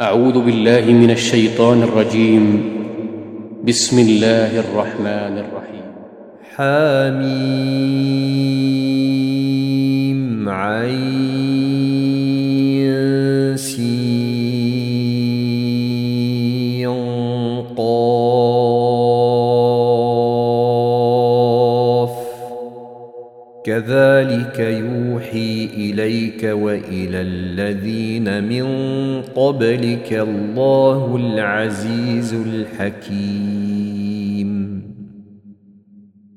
أعوذ بالله من الشيطان الرجيم. بسم الله الرحمن الرحيم. حميم عين كذلك يوحي إليك وإلى الذين من قبلك الله العزيز الحكيم.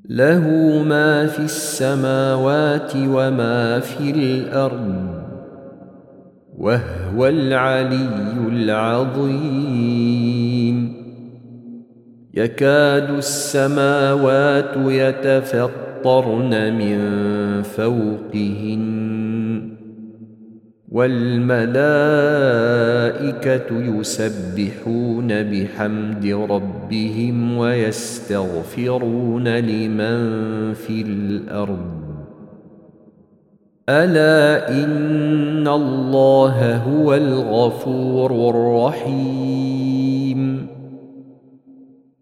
له ما في السماوات وما في الأرض وهو العلي العظيم. يكاد السماوات يتفطرن من فوقهن والملائكة يسبحون بحمد ربهم ويستغفرون لمن في الأرض ألا إن الله هو الغفور الرحيم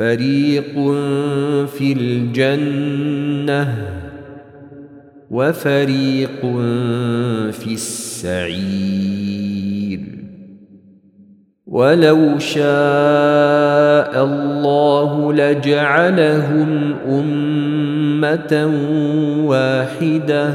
فريق في الجنة وفريق في السعير ولو شاء الله لجعلهم أمة واحدة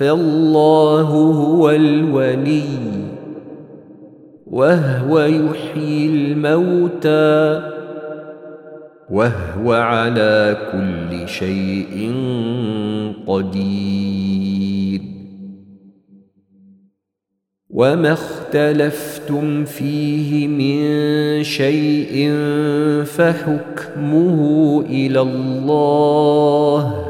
فالله هو الولي وهو يحيي الموتى وهو على كل شيء قدير. وما اختلفتم فيه من شيء فحكمه إلى الله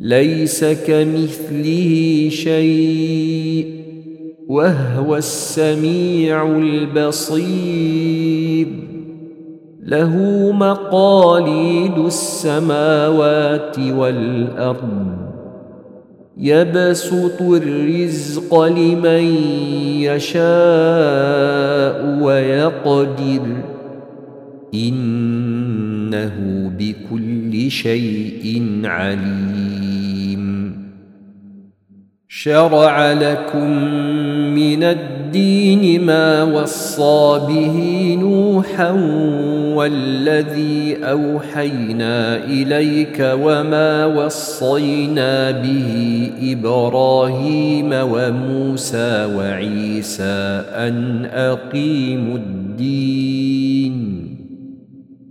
ليس كمثله شيء وهو السميع البصير. له مقاليد السماوات والأرض. يبسط الرزق لمن يشاء ويقدر. إنه بكل شيء عليم. شرع لكم من الدين ما وصى به نوحا والذي أوحينا إليك وما وصينا به إبراهيم وموسى وعيسى أن أقيموا الدين.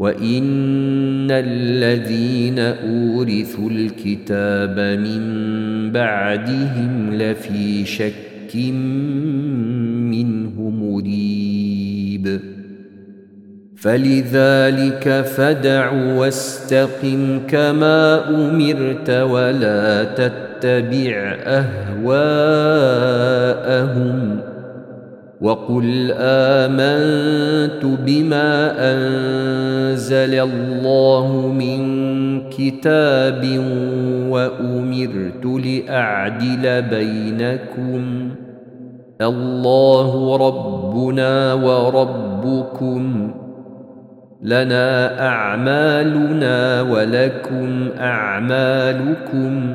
وان الذين اورثوا الكتاب من بعدهم لفي شك منه مريب فلذلك فدع واستقم كما امرت ولا تتبع اهواءهم وقل آمنت بما أنزل الله من كتاب وأمرت لأعدل بينكم. الله ربنا وربكم. لنا أعمالنا ولكم أعمالكم.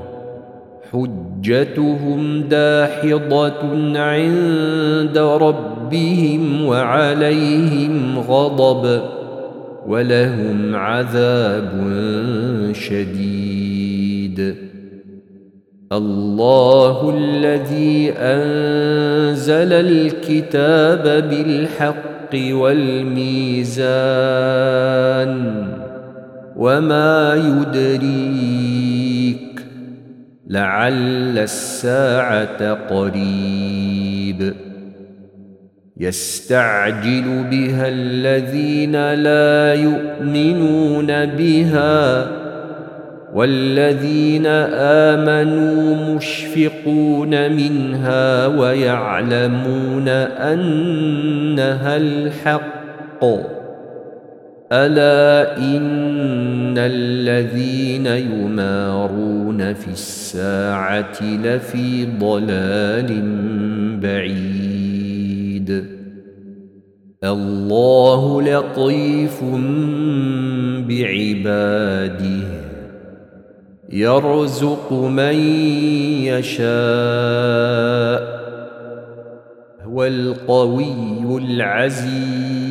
حجتهم داحضة عند ربهم وعليهم غضب ولهم عذاب شديد. الله الذي أنزل الكتاب بالحق والميزان وما يدريك لعل الساعة قريب. يستعجل بها الذين لا يؤمنون بها والذين آمنوا مشفقون منها ويعلمون أنها الحق. ألا إن الذين يمارون في الساعة لفي ضلال بعيد. الله لطيف بعباده. يرزق من يشاء. هو القوي العزيز.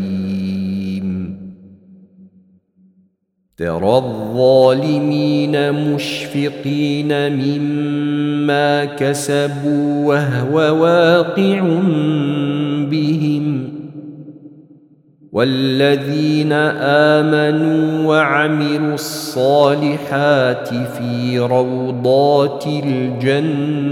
ترى الظالمين مشفقين مما كسبوا وهو واقع بهم. والذين امنوا وعملوا الصالحات في روضات الجنات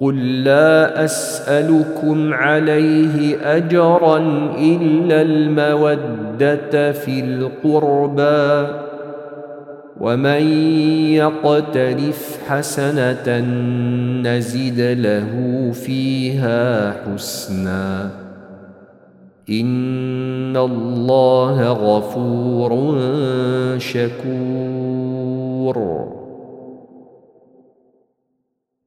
قل لا اسالكم عليه اجرا الا الموده في القربى ومن يقترف حسنه نزد له فيها حسنا ان الله غفور شكور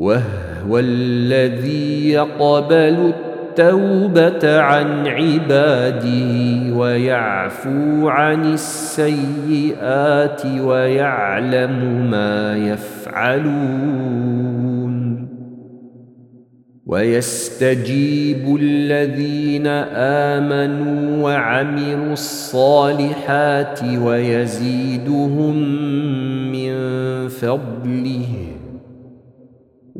وهو الذي يقبل التوبة عن عباده ويعفو عن السيئات ويعلم ما يفعلون. ويستجيب الذين آمنوا وعملوا الصالحات ويزيدهم من فضله.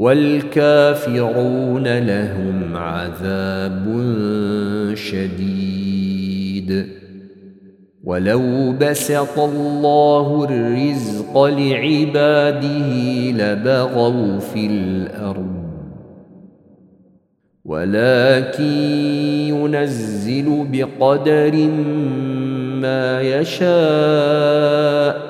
والكافرون لهم عذاب شديد. ولو بسط الله الرزق لعباده لبغوا في الأرض. ولكن ينزل بقدر ما يشاء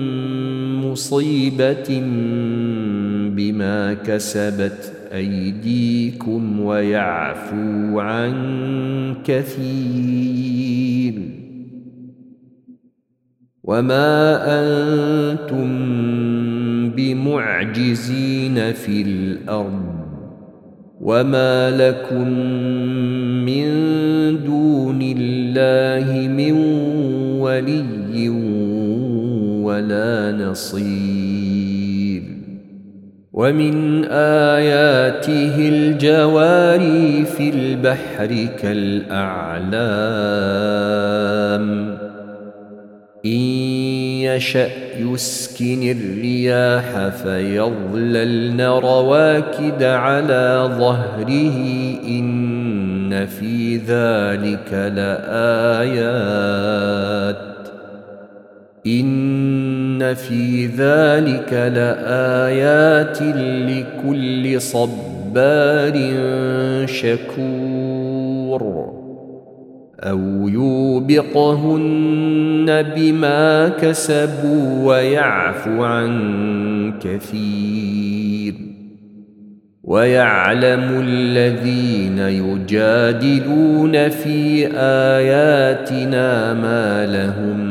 مصيبة بما كسبت أيديكم ويعفو عن كثير وما أنتم بمعجزين في الأرض وما لكم من دون الله من ولي ولا نصير. ومن آياته الجواري في البحر كالأعلام. إن يشأ يسكن الرياح فيظللن رواكد على ظهره. إن في ذلك لآيات. إن في ذلك لآيات لكل صبار شكور أو يوبقهن بما كسبوا ويعفو عن كثير ويعلم الذين يجادلون في آياتنا ما لهم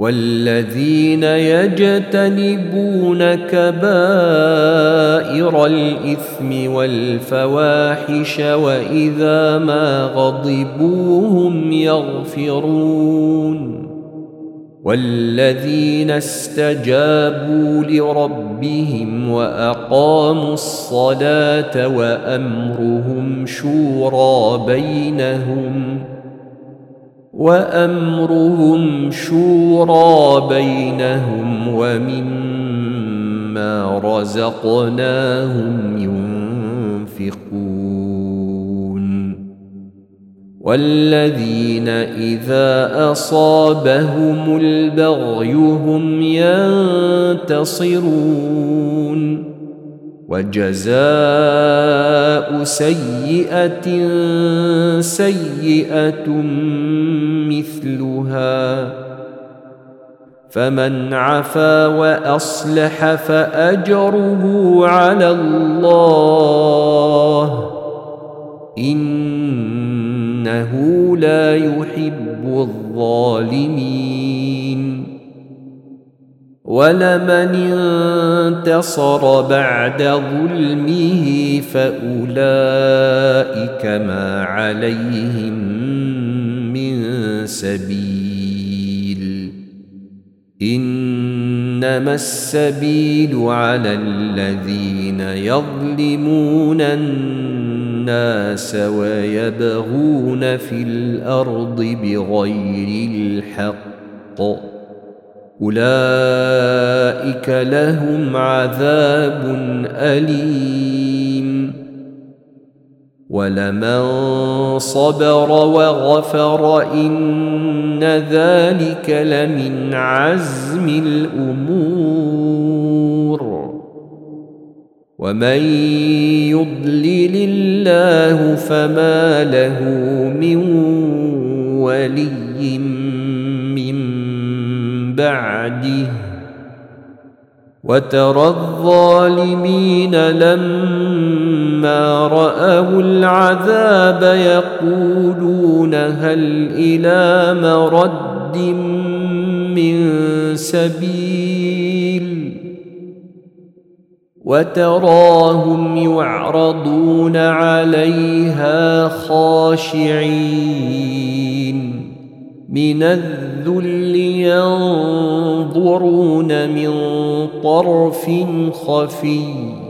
والذين يجتنبون كبائر الإثم والفواحش وإذا ما غضبوا هم يغفرون والذين استجابوا لربهم وأقاموا الصلاة وأمرهم شورى بينهم وأمرهم شورى بينهم ومما رزقناهم ينفقون. والذين إذا أصابهم البغي هم ينتصرون. وجزاء سيئة سيئة مثلها. فمن عفا وأصلح فأجره على الله. إنه لا يحب الظالمين. ولمن انتصر بعد ظلمه فأولئك ما عليهم سبيل. إنما السبيل على الذين يظلمون الناس ويبغون في الأرض بغير الحق. أولئك لهم عذاب أليم. ولمن صبر وغفر إن ذلك لمن عزم الأمور. ومن يضلل الله فما له من ولي من بعده. وترى الظالمين لما راوا العذاب يقولون هل إلى مرد من سبيل وتراهم يعرضون عليها خاشعين من الذل ينظرون من طرف خفي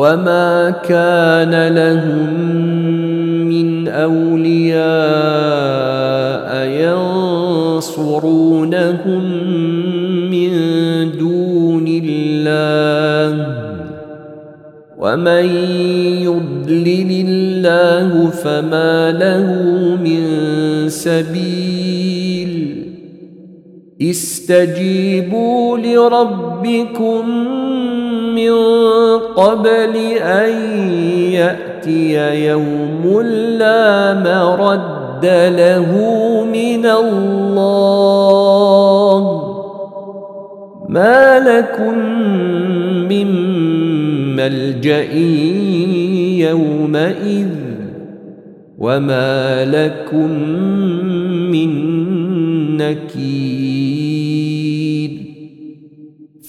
وما كان لهم من اولياء ينصرونهم من دون الله ومن يضلل الله فما له من سبيل استجيبوا لربكم من قبل أن يأتي يوم لا مرد له من الله. ما لكم من ملجأ يومئذ وما لكم من نكير.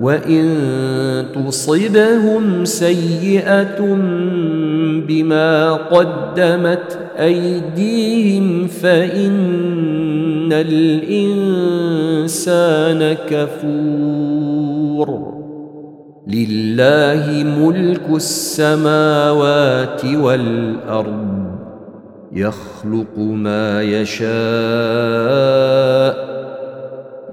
وإن تصبهم سيئة بما قدمت أيديهم فإن الإنسان كفور لله ملك السماوات والارض يخلق ما يشاء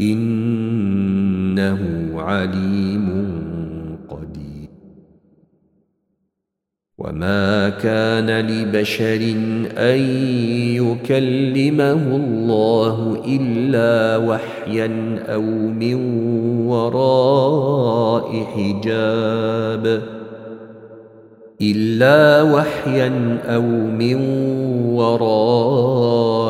إنه عليم قدير. وما كان لبشر أن يكلمه الله إلا وحيا أو من وراء حجاب. إلا وحيا أو من وراء